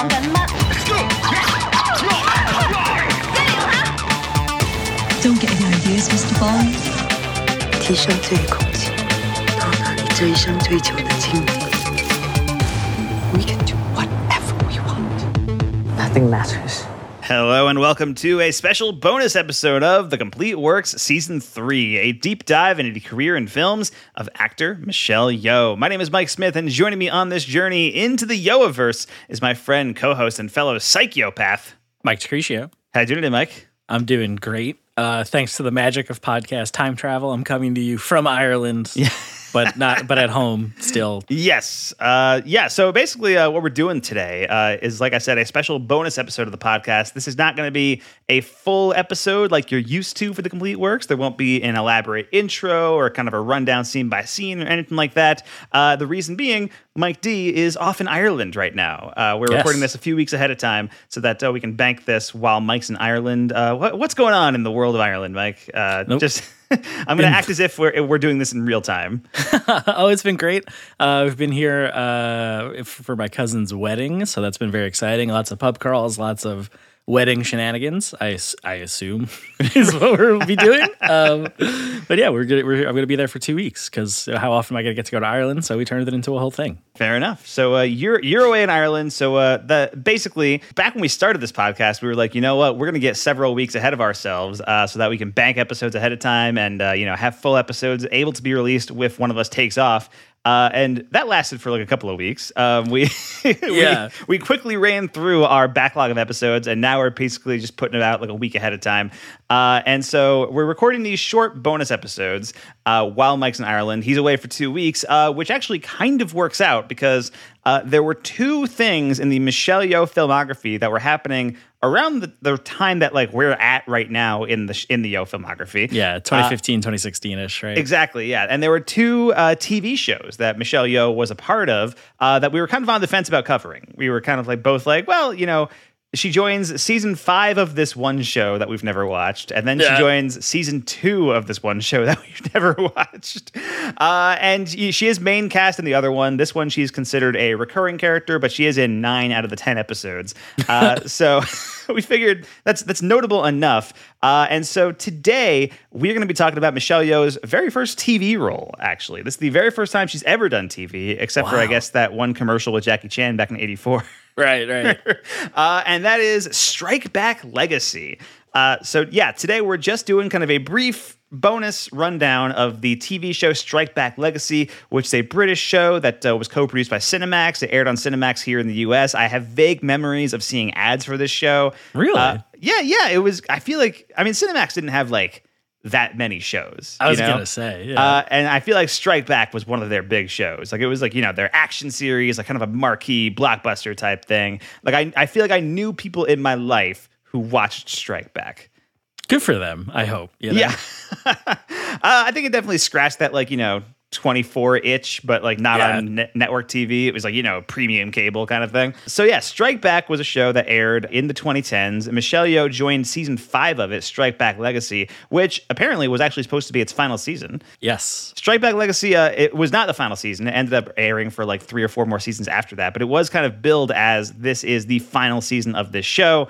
讲紧乜？一零下。 Don't get any ideas, Mr. Bond. 提升最空气，到达你这一生追求的境地。We can do whatever we want. Nothing matters. Hello and welcome to a special bonus episode of The Complete Works Season 3, a deep dive into the career and films of actor Michelle Yeoh. My name is Mike Smith, and joining me on this journey into the Yeohiverse is my friend, co-host, and fellow psychopath. Mike Decretio. How you doing today, Mike? I'm doing great. Uh, thanks to the magic of podcast time travel, I'm coming to you from Ireland, but not but at home still. Yes. Uh, yeah. So basically, uh, what we're doing today uh, is, like I said, a special bonus episode of the podcast. This is not going to be a full episode like you're used to for the complete works. There won't be an elaborate intro or kind of a rundown scene by scene or anything like that. Uh, the reason being, Mike D is off in Ireland right now. Uh, we're Yes. recording this a few weeks ahead of time so that uh, we can bank this while Mike's in Ireland. Uh, what, what's going on in the world of Ireland, Mike? Uh, Nope. Just. I'm going to act as if we're, we're doing this in real time. oh, it's been great. Uh, we've been here uh, for my cousin's wedding, so that's been very exciting. Lots of pub crawls, lots of wedding shenanigans. I, I assume is what we'll be doing. Um, but yeah, we're, gonna, we're I'm going to be there for two weeks because how often am I going to get to go to Ireland? So we turned it into a whole thing. Fair enough. So uh, you're you're away in Ireland. So uh, the basically back when we started this podcast, we were like, you know what, we're going to get several weeks ahead of ourselves uh, so that we can bank episodes ahead of time and uh, you know have full episodes able to be released if one of us takes off. Uh, and that lasted for like a couple of weeks. Um, we, Yeah. we we quickly ran through our backlog of episodes, and now we're basically just putting it out like a week ahead of time. Uh, and so we're recording these short bonus episodes uh, while Mike's in Ireland. He's away for two weeks, uh, which actually kind of works out because uh, there were two things in the Michelle Yeoh filmography that were happening around the, the time that like we're at right now in the in the Yeoh filmography. Yeah, 2015, 2016 ish, right? Exactly, yeah. And there were two uh, TV shows that Michelle Yeoh was a part of uh, that we were kind of on the fence about covering. We were kind of like both like, well, you know, she joins season five of this one show that we've never watched, and then Yeah. she joins season two of this one show that we've never watched. Uh, and she is main cast in the other one. This one, she's considered a recurring character, but she is in nine out of the ten episodes. Uh, so we figured that's that's notable enough. Uh, and so today we're going to be talking about Michelle Yeoh's very first TV role. Actually, this is the very first time she's ever done TV, except for I guess that one commercial with Jackie Chan back in '84. Right, right. uh, and that is Strike Back Legacy. Uh, so, yeah, today we're just doing kind of a brief bonus rundown of the TV show Strike Back Legacy, which is a British show that uh, was co produced by Cinemax. It aired on Cinemax here in the US. I have vague memories of seeing ads for this show. Really? Uh, yeah, yeah. It was, I feel like, I mean, Cinemax didn't have like that many shows. I was know? gonna say, yeah. Uh, and I feel like Strike Back was one of their big shows. Like it was like, you know, their action series, like kind of a marquee blockbuster type thing. Like I, I feel like I knew people in my life who watched Strike Back. Good for them, I hope. you know? Yeah. uh, I think it definitely scratched that like, you know, 24 itch, but like not Yeah. on net- network TV. It was like, you know, premium cable kind of thing. So yeah, Strike Back was a show that aired in the 2010s. Michelle Yeoh joined season five of it, Strike Back Legacy, which apparently was actually supposed to be its final season. Yes. Strike Back Legacy, uh, it was not the final season. It ended up airing for like three or four more seasons after that, but it was kind of billed as this is the final season of this show.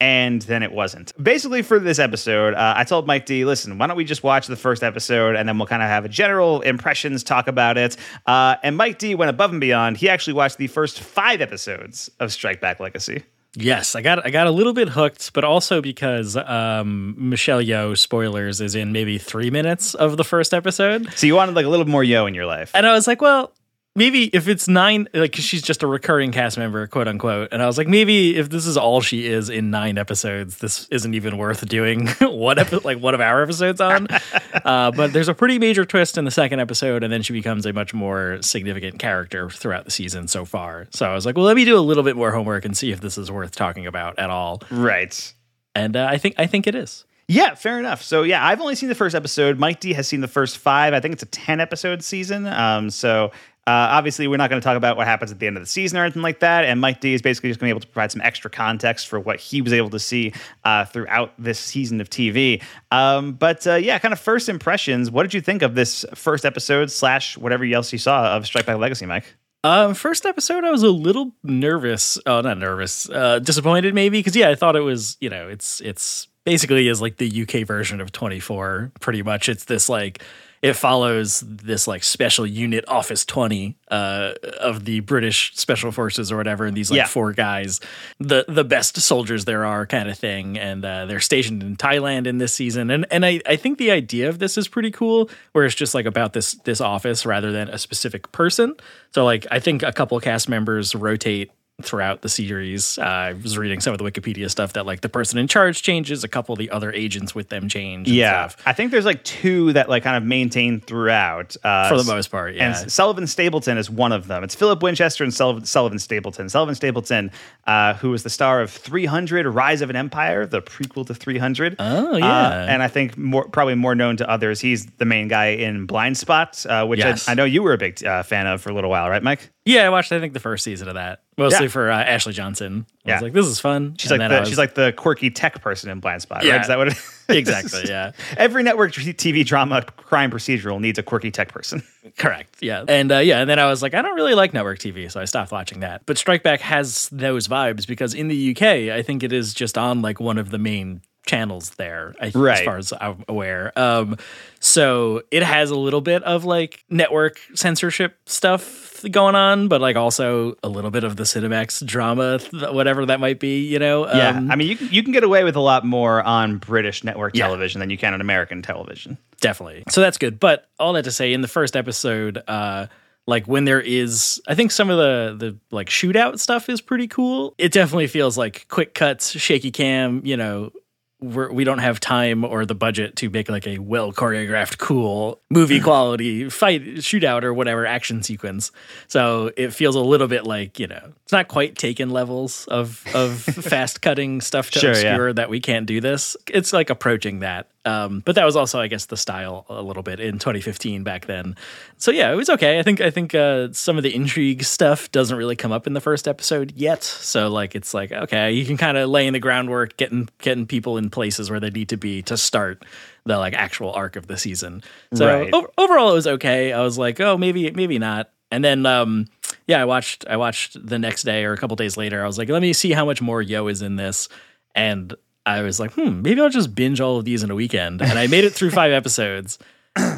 And then it wasn't. Basically, for this episode, uh, I told Mike D, listen, why don't we just watch the first episode and then we'll kind of have a general impressions, talk about it. Uh, and Mike D went above and beyond. He actually watched the first five episodes of Strike Back Legacy. Yes, I got I got a little bit hooked, but also because um, Michelle Yeoh spoilers is in maybe three minutes of the first episode, So you wanted like a little more Yeoh in your life. and I was like, well, maybe if it's nine, like she's just a recurring cast member, quote unquote, and I was like, maybe if this is all she is in nine episodes, this isn't even worth doing one epi- like one of our episodes on. uh, but there's a pretty major twist in the second episode, and then she becomes a much more significant character throughout the season so far. So I was like, well, let me do a little bit more homework and see if this is worth talking about at all. Right. And uh, I think I think it is. Yeah, fair enough. So yeah, I've only seen the first episode. Mike D has seen the first five. I think it's a ten episode season. Um, so uh, obviously we're not going to talk about what happens at the end of the season or anything like that. And Mike D is basically just going to be able to provide some extra context for what he was able to see uh, throughout this season of TV. Um, but uh, yeah, kind of first impressions. What did you think of this first episode slash whatever else you saw of Strike Back Legacy, Mike? Um, first episode, I was a little nervous. Oh, not nervous. Uh, disappointed maybe because yeah, I thought it was. You know, it's it's basically is like the UK version of 24. Pretty much, it's this like it follows this like special unit Office 20 uh, of the British Special Forces or whatever, and these like Yeah. four guys, the the best soldiers there are, kind of thing, and uh, they're stationed in Thailand in this season, and and I I think the idea of this is pretty cool, where it's just like about this this office rather than a specific person. So like I think a couple cast members rotate throughout the series. Uh, I was reading some of the Wikipedia stuff that like the person in charge changes, a couple of the other agents with them change. and Yeah, stuff. I think there's like two that like kind of maintain throughout uh, For the most part, yeah. And Sullivan Stapleton is one of them. It's Philip Winchester and Sullivan, Sullivan Stapleton. Sullivan Stapleton, uh, who was the star of 300: Rise of an Empire, the prequel to 300. Oh, Uh, yeah. and I think more probably more known to others. He's the main guy in Blindspot, uh, which Yes. I, I know you were a big uh, fan of for a little while, right, Mike? Yeah, I watched. I think the first season of that, mostly Yeah. for uh, Ashley Johnson. I Yeah. was like, "This is fun." She's And like the was- she's like the quirky tech person in Blindspot, Yeah. right? Is that what it is? exactly, yeah, Every network TV drama crime procedural needs a quirky tech person. correct, yeah, and uh, yeah, and then I was like, I don't really like network TV, so I stopped watching that. But Strike Back has those vibes because in the UK, I think it is just on like one of the main channels there, I, as far as I'm aware. Um, so it has a little bit of like network censorship stuff going on, but like also a little bit of the Cinemax drama, th- whatever that might be, you know. Yeah, Um, I mean, you can, you can get away with a lot more on British network Yeah. television than you can on American television. definitely. So that's good. But all that to say, in the first episode, uh, like when there is, I think some of the the like shootout stuff is pretty cool. It definitely feels like quick cuts, shaky cam. You know, we're, we don't have time or the budget to make like a well choreographed, cool movie mm. quality fight shootout or whatever action sequence. So it feels a little bit like you know, it's not quite taken levels of of fast cutting stuff to Sure, yeah. obscure that we can't do this. It's like approaching that. Um, but that was also, I guess, the style a little bit in 2015 back then. So yeah, it was okay. I think I think uh, some of the intrigue stuff doesn't really come up in the first episode yet. So like it's like okay, you can kind of lay in the groundwork, getting getting people in places where they need to be to start the like actual arc of the season. So Right. o- overall, it was okay. I was like, oh, maybe maybe not. And then um, yeah, I watched I watched the next day or a couple days later. I was like, let me see how much more Yeoh is in this, and I was like, hmm, maybe I'll just binge all of these in a weekend. And I made it through five episodes,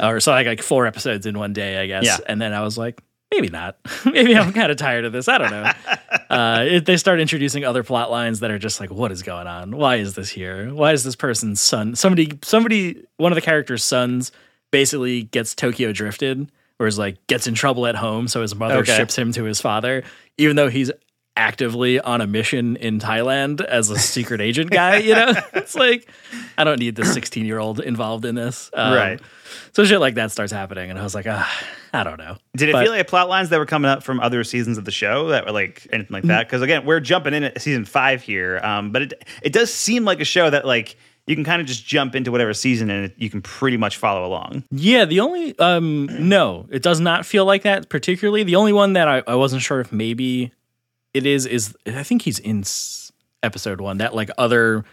or so like like four episodes in one day, I guess. Yeah. And then I was like, maybe not. maybe I'm kind of tired of this. I don't know. Uh, it, they start introducing other plot lines that are just like, what is going on? Why is this here? Why is this person's son? Somebody, somebody, one of the characters' sons basically gets Tokyo drifted, or is like gets in trouble at home, so his mother Okay. ships him to his father, even though he's actively on a mission in Thailand as a secret agent guy. You know, it's like I don't need the 16 year old involved in this. Um, Right. So shit like that starts happening, and I was like, ah, I don't know. Did it But- feel like plot lines that were coming up from other seasons of the show that were like anything like that? Because again, we're jumping in at season five here, um, but it it does seem like a show that like you can kind of just jump into whatever season and you can pretty much follow along. Yeah, the only um no, it does not feel like that particularly. The only one that I, I wasn't sure if maybe it is is I think he's in episode one. That like other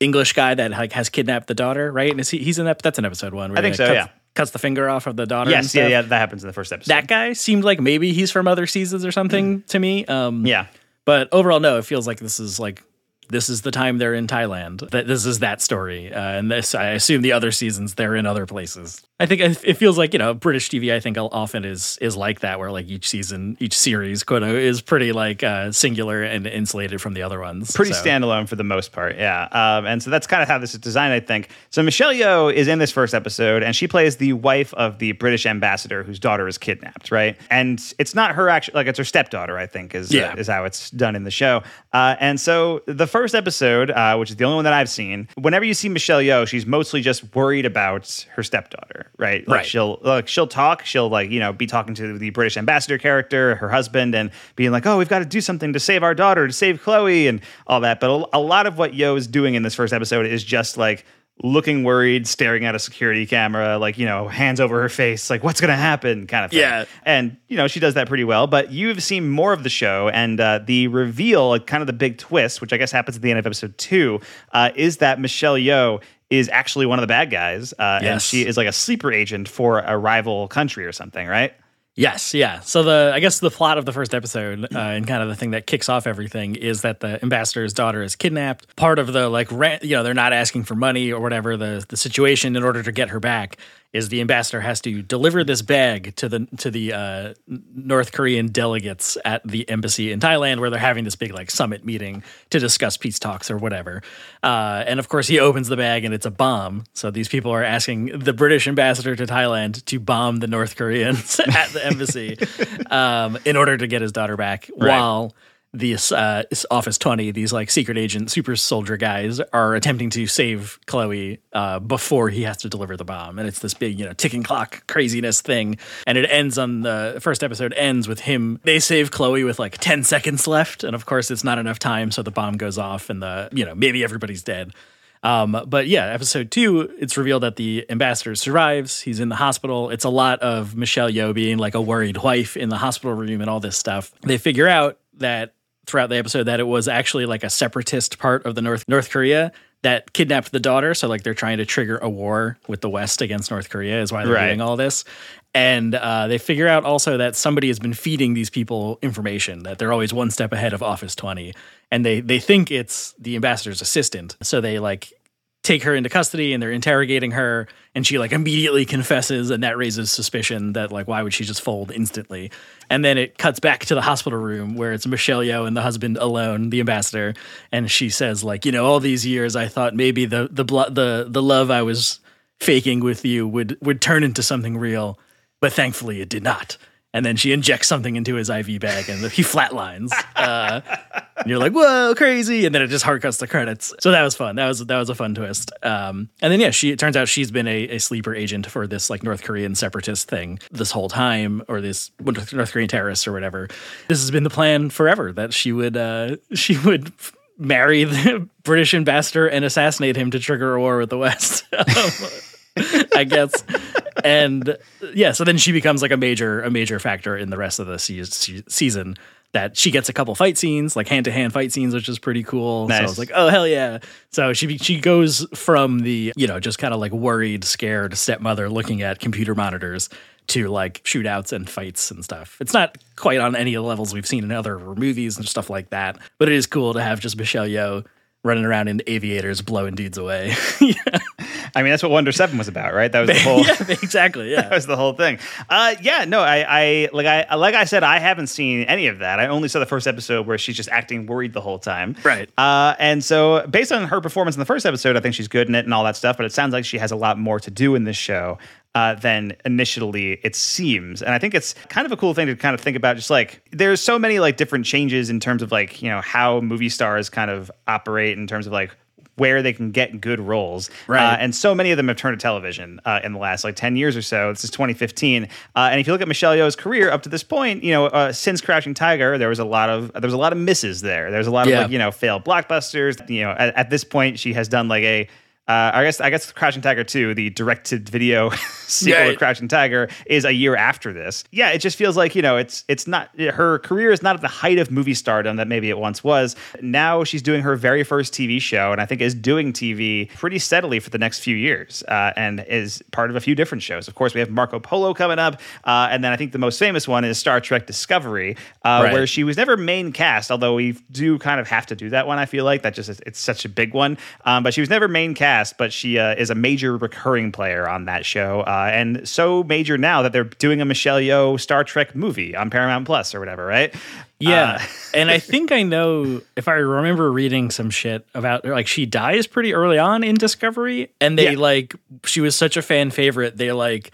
English guy that like has kidnapped the daughter, right? And is he, he's in that. That's in episode one. where I think so, Cuts, yeah. Cuts the finger off of the daughter. Yes, yeah, yeah, that happens in the first episode. That guy seemed like maybe he's from other seasons or something to me. Um, yeah. but overall, no, it feels like this is like this is the time they're in Thailand. That this is that story, uh, and this I assume the other seasons they're in other places. I think it feels like you know British TV. I think often is is like that, where like each season, each series, quote is pretty like uh, singular and insulated from the other ones. pretty So- standalone for the most part, yeah. Um, and so that's kind of how this is designed, I think. So Michelle Yeoh is in this first episode, and she plays the wife of the British ambassador whose daughter is kidnapped, right? And it's not her actual, like it's her stepdaughter, I think, is Yeah. uh, is how it's done in the show. Uh, and so the first episode, uh, which is the only one that I've seen, whenever you see Michelle Yeoh, she's mostly just worried about her stepdaughter, right? Like Right. she'll like she'll talk, she'll like you know be talking to the British ambassador character, her husband, and being like, "Oh, we've got to do something to save our daughter, to save Chloe, and all that." But a, a lot of what Yeoh is doing in this first episode is just like looking worried, staring at a security camera, like you know, hands over her face, like what's gonna happen, kind of thing. Yeah. and you know she does that pretty well. But you've seen more of the show, and uh, the reveal, like, kind of the big twist, which I guess happens at the end of episode two, uh, is that Michelle Yeoh is actually one of the bad guys, uh, and she is like a sleeper agent for a rival country or something, right? Yes, yeah. So the I guess the plot of the first episode uh, and kind of the thing that kicks off everything is that the ambassador's daughter is kidnapped. Part of the like rent, you know, they're not asking for money or whatever. The the situation in order to get her back is the ambassador has to deliver this bag to the to the uh, North Korean delegates at the embassy in Thailand where they're having this big like summit meeting to discuss peace talks or whatever. Uh, and of course, he opens the bag and it's a bomb. So these people are asking the British ambassador to Thailand to bomb the North Koreans at the embassy um, in order to get his daughter back, while these uh, Office 20, these like secret agent super soldier guys are attempting to save Chloe uh, before he has to deliver the bomb. And it's this big, you know, ticking clock craziness thing. And it ends on the first episode ends with him. They save Chloe with like 10 seconds left. And of course, it's not enough time. So the bomb goes off and the, you know, maybe everybody's dead. Um, but yeah, episode two, it's revealed that the ambassador survives. He's in the hospital. It's a lot of Michelle Yeoh being like a worried wife in the hospital room and all this stuff. They figure out that throughout the episode that it was actually like a separatist part of the North North Korea that kidnapped the daughter. So like they're trying to trigger a war with the West against North Korea is why they're Right. doing all this. And uh, they figure out also that somebody has been feeding these people information that they're always one step ahead of Office 20, and they they think it's the ambassador's assistant. So they like take her into custody and they're interrogating her and she like immediately confesses and that raises suspicion that like why would she just fold instantly? And then it cuts back to the hospital room where it's Michelle Yeoh and the husband alone the ambassador and she says like you know all these years I thought maybe the the the the love I was faking with you would would turn into something real but thankfully it did not and then she injects something into his IV bag and he flatlines. Uh, and you're like, whoa, crazy. And then it just hard cuts the credits. So that was fun. That was that was a fun twist. Um, and then yeah, she it turns out she's been a, a sleeper agent for this like North Korean separatist thing this whole time, or this North Korean terrorists or whatever. This has been the plan forever that she would uh, she would marry the British ambassador and assassinate him to trigger a war with the West. Um, I guess. And yeah, so then she becomes like a major a major factor in the rest of the se- se- season. That she gets a couple fight scenes, like hand to hand fight scenes, which is pretty cool. So I was like, oh hell yeah! So she she goes from the you know just kind of like worried, scared stepmother looking at computer monitors to like shootouts and fights and stuff. It's not quite on any of the levels we've seen in other movies and stuff like that, but it is cool to have just Michelle Yeoh running around in aviators blowing dudes away. yeah. I mean, that's what Wonder Seven was about, right? That was the whole. yeah, exactly. Yeah. that was the whole thing. Uh, yeah, no, I, I like I like I said, I haven't seen any of that. I only saw the first episode where she's just acting worried the whole time. Right. Uh, and so based on her performance in the first episode, I think she's good in it and all that stuff. But it sounds like she has a lot more to do in this show. Uh, than initially it seems, and I think it's kind of a cool thing to kind of think about. Just like there's so many like different changes in terms of like you know how movie stars kind of operate in terms of like where they can get good roles. Right. Uh, and so many of them have turned to television uh, in the last like 10 years or so. This is 2015. Uh, and if you look at Michelle Yeoh's career up to this point, you know, uh, since Crouching Tiger, there was a lot of there was a lot of misses there. There's a lot of Yeah. like, you know, failed blockbusters. You know, at, at this point, she has done like a uh, I guess I guess Crouching Tiger 2, the directed video sequel of Crouching Tiger, is a year after this. Yeah, it just feels like you know it's it's not her career is not at the height of movie stardom that maybe it once was. Now she's doing her very first TV show, and I think is doing TV pretty steadily for the next few years, uh, and is part of a few different shows. Of course, we have Marco Polo coming up, uh, and then I think the most famous one is Star Trek Discovery, uh, Right. where she was never main cast, although we do kind of have to do that one. I feel like that just it's such a big one, um, but she was never main cast, but she uh, is a major recurring player on that show, uh, and so major now that they're doing a Michelle Yeoh Star Trek movie on Paramount Plus or whatever, right? Yeah. Uh, and I think I know if I remember reading some shit about like she dies pretty early on in Discovery and they Yeah. like she was such a fan favorite they like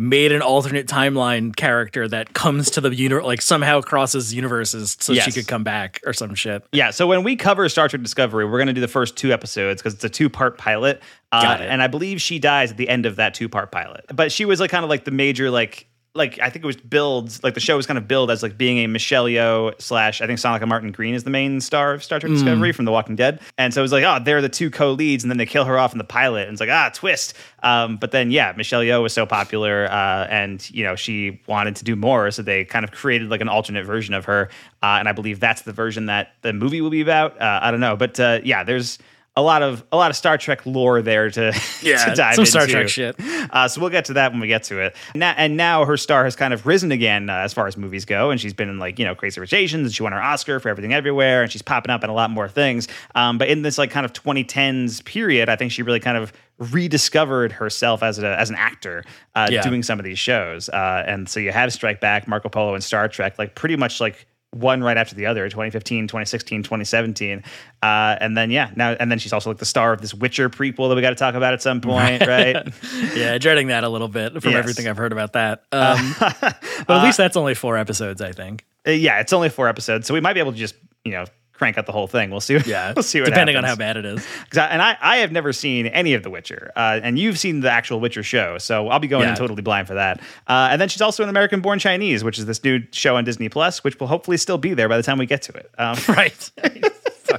made an alternate timeline character that comes to the universe like somehow crosses universes so she could come back or some shit. Yeah, so when we cover Star Trek Discovery, we're going to do the first two episodes because it's a two-part pilot, uh, Got it. and I believe she dies at the end of that two-part pilot. But she was like kind of like the major like like I think it was billed like the show was kind of billed as like being a Michelle Yeoh slash I think Sonequa Martin-Green is the main star of Star Trek Discovery from The Walking Dead, and so it was like oh they're the two co-leads, and then they kill her off in the pilot, and it's like ah twist. Um, but then yeah, Michelle Yeoh was so popular, uh, and you know she wanted to do more, so they kind of created like an alternate version of her, uh, and I believe that's the version that the movie will be about. Uh, I don't know, but uh, yeah, there's a lot of a lot of Star Trek lore there to, Yeah, to dive some Star. Trek shit. Uh, so we'll get to that when we get to it. Now, and now her star has kind of risen again uh, as far as movies go, and she's been in like you know Crazy Rich Asians, and she won her Oscar for Everything Everywhere, and she's popping up in a lot more things. Um, but in this like kind of 2010s period, I think she really kind of rediscovered herself as a, as an actor uh, Yeah. doing some of these shows. Uh, and so you have Strike Back, Marco Polo, and Star Trek, like pretty much like one right after the other 2015 2016 2017 uh, and then yeah now and then she's also like the star of this witcher prequel that we got to talk about at some point right yeah, dreading that a little bit from Yes. everything I've heard about that. Um, but at least that's only four episodes, I think. Uh, yeah, it's only four episodes, so we might be able to just you know crank out the whole thing. We'll see. Yeah, we'll see what depending on how happens. bad it is. and I, I have never seen any of The Witcher, uh, and you've seen the actual Witcher show, so I'll be going Yeah. in totally blind for that. Uh, and then she's also an American Born Chinese, which is this new show on Disney Plus, which will hopefully still be there by the time we get to it. Um, Right.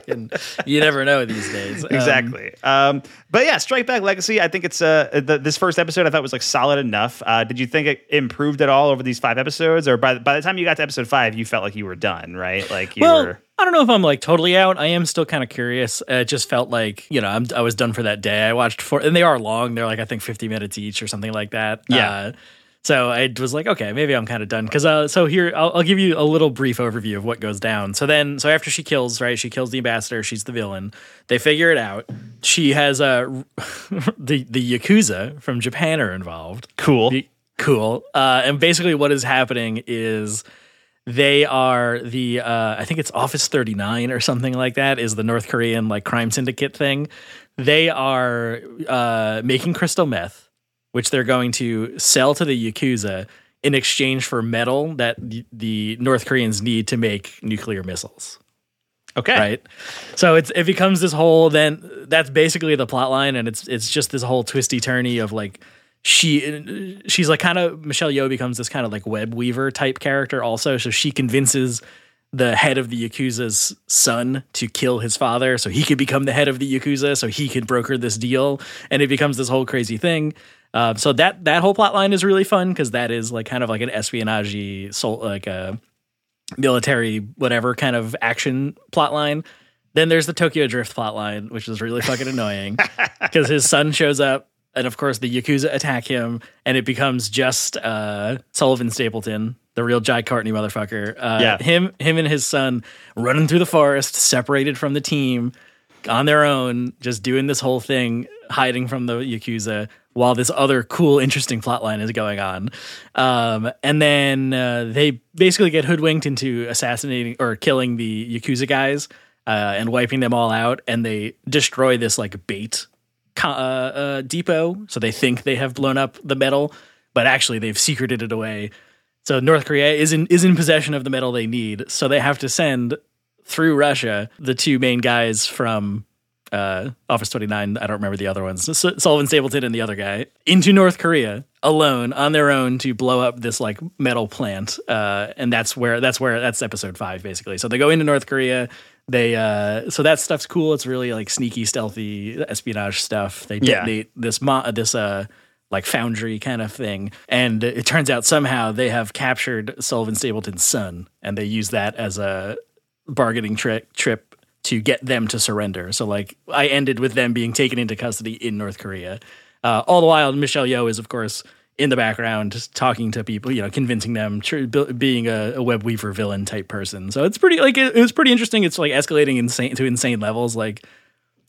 Fucking, you never know these days. Um, exactly. Um, but yeah, Strike Back Legacy. I think it's uh the, this first episode I thought was like solid enough. Uh, did you think it improved at all over these five episodes, or by by the time you got to episode five, you felt like you were done, right? Like you well, were. I don't know if I'm like totally out. I am still kind of curious. Uh, It just felt like you know I'm, I was done for that day. I watched four, and they are long. They're like I think 50 minutes each or something like that. Yeah. Uh, so I was like, okay, maybe I'm kind of done. Because uh, so here I'll, I'll give you a little brief overview of what goes down. So then, so after she kills, right, she kills the ambassador. She's the villain. They figure it out. She has uh, the the yakuza from Japan are involved. Cool. The- cool. Uh, and basically, what is happening is they are the uh, I think it's Office 39 or something like that is the North Korean like crime syndicate thing. They are uh, making crystal meth, which they're going to sell to the yakuza in exchange for metal that the, North Koreans need to make nuclear missiles Okay. right? So it's it becomes this whole then that's basically the plot line, and it's it's just this whole twisty turny of like she she's like kind of Michelle Yeoh becomes this kind of like web weaver type character also. So she convinces the head of the yakuza's son to kill his father so he could become the head of the yakuza so he could broker this deal and it becomes this whole crazy thing uh, so that that whole plot line is really fun because that is like kind of like an espionage soul like a military whatever kind of action plot line. Then there's the Tokyo Drift plot line, which is really fucking annoying because his son shows up and of course the Yakuza attack him and it becomes just uh, Sullivan Stapleton, the real Jai Courtney motherfucker. Uh, Yeah. Him him and his son running through the forest, separated from the team on their own, just doing this whole thing, hiding from the Yakuza while this other cool, interesting plot line is going on. Um, and then uh, they basically get hoodwinked into assassinating or killing the Yakuza guys uh, and wiping them all out. And they destroy this like bait uh, uh, depot. So they think they have blown up the metal, but actually they've secreted it away. So North Korea is in is in possession of the metal they need. So they have to send through Russia the two main guys from uh, Office 29. I don't remember the other ones. Sullivan Stapleton and the other guy into North Korea alone on their own to blow up this like metal plant. Uh, and that's where that's where that's episode five basically. So they go into North Korea. They uh, so that stuff's cool. It's really like sneaky, stealthy espionage stuff. They Yeah. detonate this mo- this uh like foundry kind of thing. And it turns out somehow they have captured Sullivan Stapleton's son, and they use that as a bargaining trick trip to get them to surrender. So like I ended with them being taken into custody in North Korea. Uh, all the while, Michelle Yeoh is of course in the background just talking to people, you know, convincing them, tr- being a, a web weaver villain type person. So it's pretty like it, it was pretty interesting. It's like escalating insane to insane levels. Like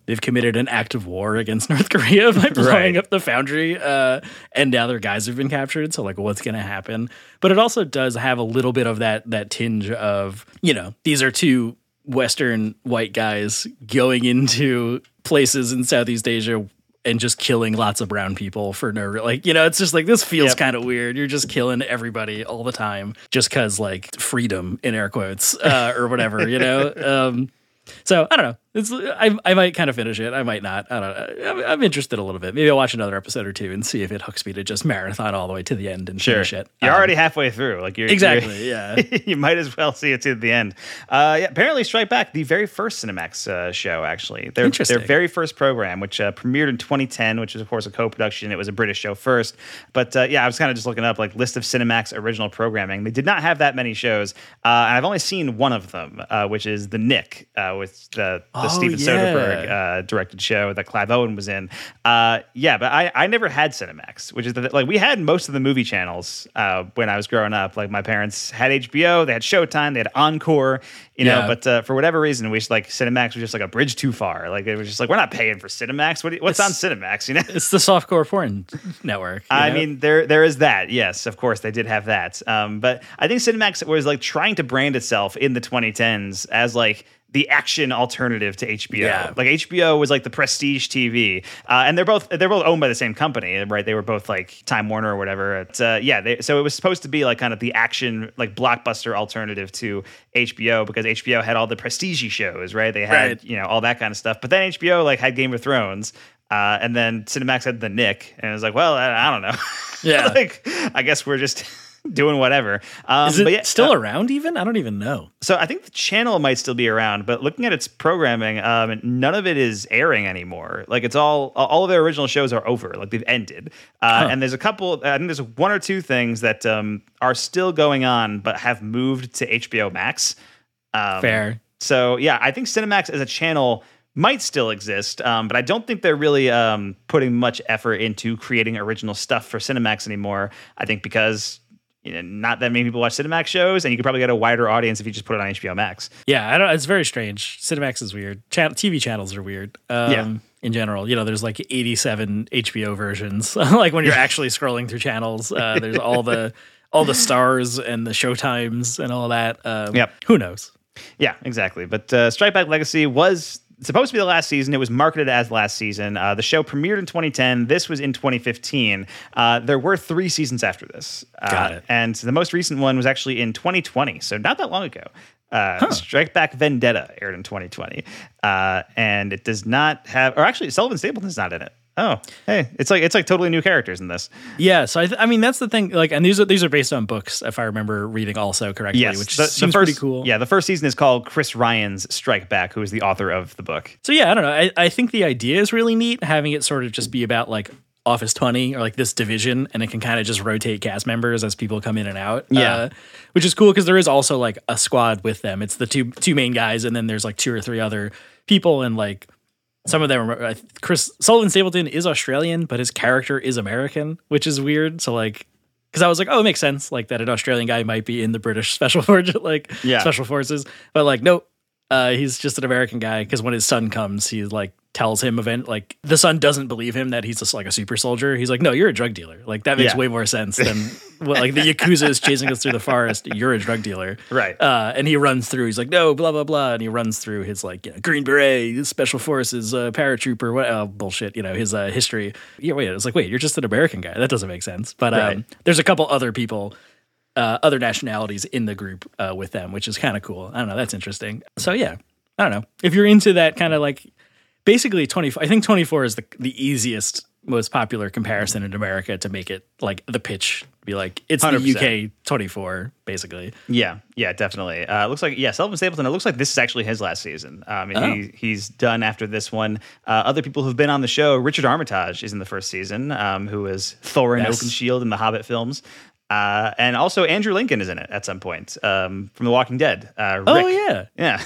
they've committed an act of war against North Korea by blowing Right. up the foundry, uh, and now their guys have been captured. So like, what's going to happen? But it also does have a little bit of that that tinge of you know these are two Western white guys going into places in Southeast Asia. And just killing lots of brown people for no re- like you know it's just like this feels Yep. kind of weird. You're just killing everybody all the time just because like freedom in air quotes uh, or whatever you know. Um, so I don't know. It's I, I might kind of finish it. I might not. I don't know. I'm, I'm interested a little bit. Maybe I'll watch another episode or two and see if it hooks me to just marathon all the way to the end and Sure. finish it. You're Um, already halfway through. Like you're exactly. you're- Yeah. you might as well see it to the end. Uh, yeah, apparently, Strike Back, the very first Cinemax uh, show, actually. Their, Interesting. Their very first program, which uh, premiered in 2010, which is, of course, a co production. It was a British show first. But uh, yeah, I was kind of just looking up like list of Cinemax original programming. They did not have that many shows. Uh, and I've only seen one of them, uh, which is The Knick, uh, with the the Steven yeah. Soderbergh uh, directed show that Clive Owen was in. Uh, yeah, but I, I never had Cinemax, which is the, like we had most of the movie channels uh, when I was growing up. Like my parents had HBO, they had Showtime, they had Encore, you know. Yeah. But uh, for whatever reason, we just like Cinemax was just like a bridge too far. Like it was just like we're not paying for Cinemax. What, what's on Cinemax? You know. It's the softcore porn network. you I know? mean, there there is that. Yes, of course, they did have that. Um, but I think Cinemax was like trying to brand itself in the 2010s as like the action alternative to HBO. Yeah. Like HBO was like the prestige TV, uh, and they're both they're both owned by the same company, right? They were both like Time Warner or whatever. It's, uh, yeah, they, so it was supposed to be like kind of the action like blockbuster alternative to HBO because HBO had all the prestige shows, right? They had Right. you know all that kind of stuff. But then HBO like had Game of Thrones. Uh, and then Cinemax had the Knick, and it was like, well, I, I don't know. Yeah. like I guess we're just doing whatever. Um, Is it but yeah, still uh, around even? I don't even know. so I think the channel might still be around, but looking at its programming, um, none of it is airing anymore. Like it's all all of their original shows are over, like they've ended. Uh, Huh. And there's a couple. I think there's one or two things that um, are still going on, but have moved to HBO Max. Um, Fair. So yeah, I think Cinemax as a channel might still exist, um, but I don't think they're really um, putting much effort into creating original stuff for Cinemax anymore. I think because you know, not that many people watch Cinemax shows, and you could probably get a wider audience if you just put it on HBO Max. Yeah, I don't. It's very strange. Cinemax is weird. TV channels are weird. Um, Yeah. In general, you know, there's like 87 HBO versions. like when you're actually scrolling through channels, uh, there's all the all the stars and the showtimes and all that. Um, Yep. Who knows? Yeah, exactly. But uh, Strike Back Legacy was supposed to be the last season. It was marketed as last season. Uh, the show premiered in 2010. This was in 2015. Uh, there were three seasons after this. Uh, Got it. And the most recent one was actually in 2020, so not that long ago. Uh, Strike Back Vendetta aired in 2020, uh, and it does not have, or actually, Sullivan Stapleton's not in it. Oh, hey, it's like it's like totally new characters in this. Yeah, so I, th- I mean that's the thing. Like, and these are these are based on books, if I remember reading also correctly, Yes, which the, the seems first, pretty cool. Yeah, the first season is called Chris Ryan's Strike Back, who is the author of the book. So yeah, I don't know. I, I think the idea is really neat, having it sort of just be about like Office 20 or like this division, and it can kind of just rotate cast members as people come in and out. Yeah. uh, which is cool because there is also like a squad with them. It's the two two main guys, and then there's like two or three other people, and like some of them. Are, Chris Sullivan Stapleton is Australian, but his character is American, which is weird. So like. Because I was like, oh, it makes sense, like that an Australian guy might be in the British special forces, like Yeah. special forces, but like, nope, uh, he's just an American guy because when his son comes, he's like tells him event like the son doesn't believe him that he's just like a super soldier. He's like, no, you're a drug dealer. Like that makes Yeah. way more sense than what like the yakuza is chasing us through the forest. You're a drug dealer, Right. Uh, and he runs through. He's like, no, blah blah blah, and he runs through his like you know, Green Beret, Special Forces, uh, paratrooper, what uh, bullshit, you know, his uh, history. Yeah, wait, it's like, wait, you're just an American guy. That doesn't make sense. But um, Right. there's a couple other people uh, other nationalities in the group uh, with them, which is kind of cool. I don't know. That's interesting. So yeah, I don't know if you're into that kind of like basically 24. I think 24 is the the easiest, most popular comparison in America to make it like the pitch. Be like it's the 100%. UK 24 basically. Yeah, yeah, definitely. Uh, it looks like yeah, Sullivan Stapleton. It looks like this is actually his last season. Um, Oh. he he's done after this one. Uh, other people who've been on the show, Richard Armitage is in the first season, um, who was Thor and Yes. Oakenshield in the Hobbit films. Uh, and also Andrew Lincoln is in it at some point um, from The Walking Dead. Uh, Oh yeah, yeah,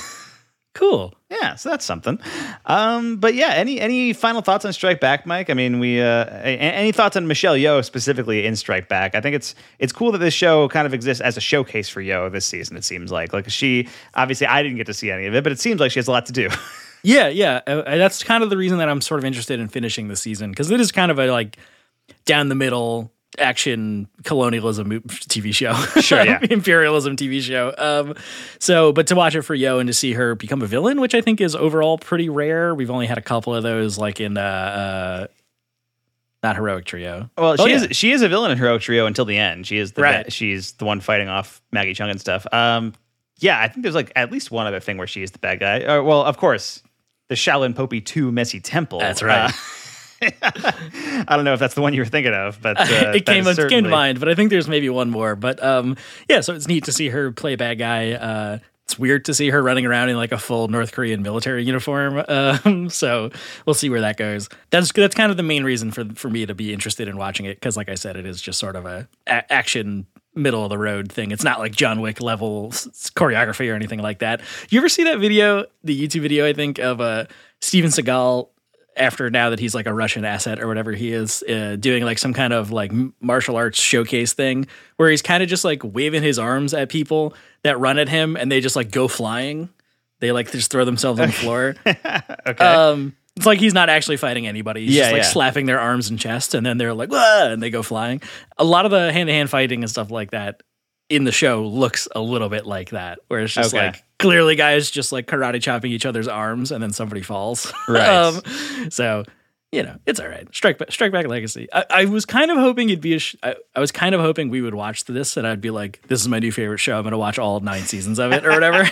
cool. yeah. So that's something. Um, but yeah, any any final thoughts on Strike Back, Mike? I mean, we uh, any thoughts on Michelle Yeoh specifically in Strike Back? I think it's it's cool that this show kind of exists as a showcase for Yeoh this season. It seems like like she obviously I didn't get to see any of it, but it seems like she has a lot to do. Yeah, yeah. Uh, uh, that's kind of the reason that I'm sort of interested in finishing the season because it is kind of a like down the middle action colonialism TV show. Sure, yeah. imperialism TV show. Um, so, but to watch it for Yeoh and to see her become a villain, which I think is overall pretty rare. We've only had a couple of those, like in uh, uh not heroic trio. Well, Oh, she yeah. is she is a villain in Heroic Trio until the end. She is the Right. she's the one fighting off Maggie Cheung and stuff. Um, yeah, I think there's like at least one other thing where she is the bad guy. Uh, well, of course, the Shaolin Popey Two Messy Temple. That's right. Uh, I don't know if that's the one you were thinking of, but uh, it came, it came to mind, but I think there's maybe one more. But um, yeah, so it's neat to see her play bad guy. Uh, it's weird to see her running around in like a full North Korean military uniform. Um, so we'll see where that goes. That's that's kind of the main reason for for me to be interested in watching it because, like I said, it is just sort of a, a action middle of the road thing. It's not like John Wick level choreography or anything like that. You ever see that video, the YouTube video, I think, of uh, Steven Seagal after now that he's like a Russian asset or whatever he is, uh, doing like some kind of like martial arts showcase thing where he's kind of just like waving his arms at people that run at him and they just like go flying. They like just throw themselves on the floor. Okay. Um, it's like he's not actually fighting anybody. He's Yeah, just like yeah. slapping their arms and chest, and then they're like, Wah! and they go flying. A lot of the hand to hand fighting and stuff like that in the show looks a little bit like that, where it's just Okay. like clearly guys just like karate chopping each other's arms, and then somebody falls. Right. um, so you know, it's all right. Strike back, strike back legacy. I, I was kind of hoping it'd be a. Sh- I, I was kind of hoping we would watch this, and I'd be like, "This is my new favorite show. I'm going to watch all nine seasons of it, or whatever."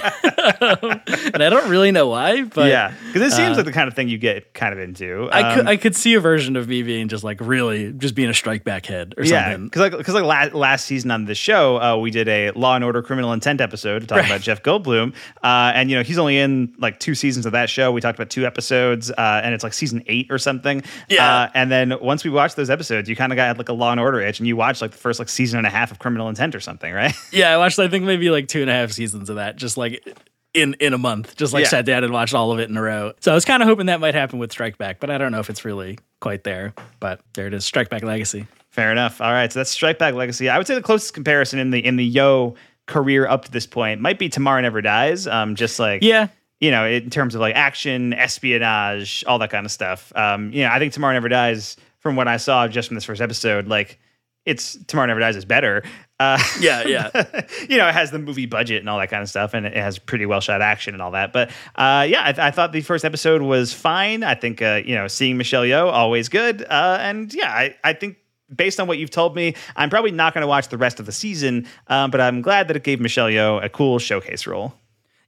and I don't really know why, but yeah, because it seems uh, like the kind of thing you get kind of into. I could Um, I could see a version of me being just like really just being a strike back head or yeah, something. because like because like la- last season on the show, uh, we did a Law and Order Criminal Intent episode to talk Right. about Jeff Goldblum, uh, and you know he's only in like two seasons of that show. We talked about two episodes, uh, and it's like season eight or something. Yeah. Uh, and then once we watched those episodes, you kind of got like a Law and Order itch, and you watched like the first like season and a half of Criminal Intent or something, right? Yeah, I watched I think maybe like two and a half seasons of that, just like in in a month. Just like Yeah. sat down and watched all of it in a row. So I was kind of hoping that might happen with Strike Back, but I don't know if it's really quite there. But there it is, Strike Back Legacy. Fair enough. All right, so that's Strike Back Legacy. I would say the closest comparison in the in the Yeoh career up to this point might be Tomorrow Never Dies. Um, just like Yeah. You know, in terms of like action, espionage, all that kind of stuff. Um, you know, I think Tomorrow Never Dies, from what I saw just from this first episode, like it's Tomorrow Never Dies is better. Uh, Yeah, yeah. you know, it has the movie budget and all that kind of stuff, and it has pretty well shot action and all that. But uh, yeah, I, I thought the first episode was fine. I think uh, you know, seeing Michelle Yeoh always good, uh, and yeah, I, I think. Based on what you've told me, I'm probably not going to watch the rest of the season, um, but I'm glad that it gave Michelle Yeoh a cool showcase role.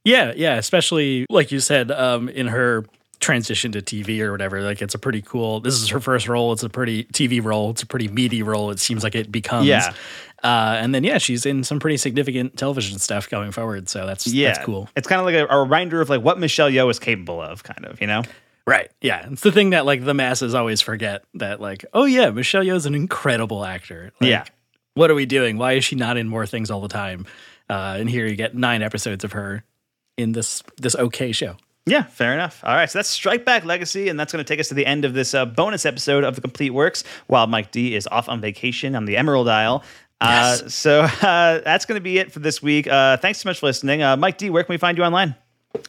Yeah, yeah, especially like you said, um, in her transition to TV or whatever. Like it's a pretty cool. This is her first role. It's a pretty TV role. It's a pretty meaty role. It seems like it becomes. Yeah. Uh, and then yeah, she's in some pretty significant television stuff going forward. So that's Yeah, that's cool. It's kind of like a, a reminder of like what Michelle Yeoh is capable of, kind of, you know. Right. Yeah. It's the thing that like the masses always forget that like, oh yeah, Michelle Yeoh is an incredible actor. Like, Yeah. What are we doing? Why is she not in more things all the time? Uh, and here you get nine episodes of her in this this okay show. Yeah, fair enough. All right, so that's Strike Back Legacy, and that's going to take us to the end of this uh, bonus episode of the Complete Works while Mike D is off on vacation on the Emerald Isle. Uh, so uh, that's going to be it for this week. Uh, thanks so much for listening. Uh, Mike D, where can we find you online?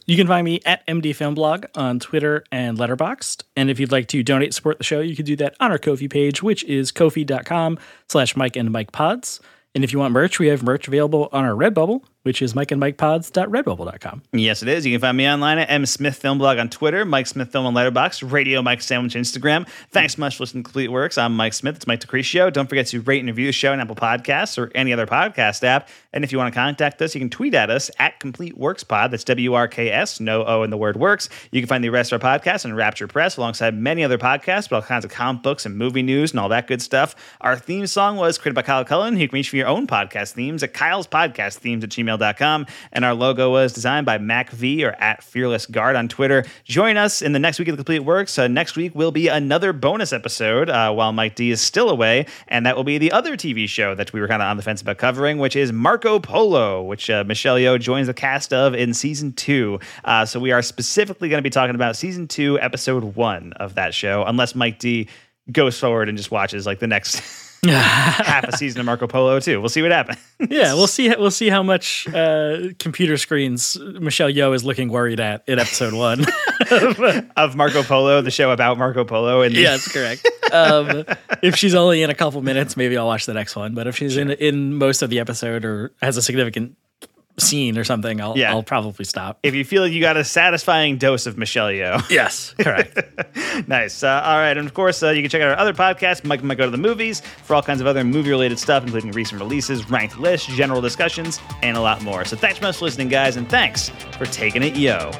You can find me at MD Film Blog on Twitter and Letterboxd. And if you'd like to donate support the show, you can do that on our Ko-fi page, which is ko-fi.com slash Mike and Mike Pods. And if you want merch, we have merch available on our Redbubble, which is Mike and Mike Pods.redbubble.com. Yes, it is. You can find me online at M Smith Film Blog on Twitter, Mike Smith Film on Letterboxd, Radio Mike Sandwich Instagram. Thanks so much for listening to Complete Works. I'm Mike Smith. It's Mike Decretio. Don't forget to rate and review the show on Apple Podcasts or any other podcast app. And if you want to contact us, you can tweet at us at Complete Works Pod. That's W R K S, no O in the word works. You can find the rest of our podcasts on Rapture Press alongside many other podcasts with all kinds of comic books and movie news and all that good stuff. Our theme song was created by Kyle Cullen. You can reach for your own podcast themes at Kyle's Podcast Themes at. And our logo was designed by Mac V or at Fearless Guard on Twitter. Join us in the next week of the Complete Works. Uh, next week will be another bonus episode uh, while Mike D is still away. And that will be the other TV show that we were kind of on the fence about covering, which is Marco Polo, which uh, Michelle Yeoh joins the cast of in season two. Uh, so we are specifically going to be talking about season two, episode one of that show, unless Mike D goes forward and just watches like the next half a season of Marco Polo too. We'll see what happens. Yeah, we'll see. We'll see how much uh, computer screens Michelle Yeoh is looking worried at in episode one. of Marco Polo, the show about Marco Polo. And the, yeah, that's correct. Um, if she's only in a couple minutes, maybe I'll watch the next one. But if she's in in most of the episode or has a significant scene or something, I'll Yeah. I'll probably stop. if you feel like you got a satisfying dose of Michelle Yeoh. Yes, correct. nice. Uh, all right. And of course, uh, you can check out our other podcasts, Mike might go to the movies, for all kinds of other movie related stuff, including recent releases, ranked lists, general discussions, and a lot more. So thanks so much for listening, guys, and thanks for taking it, yo.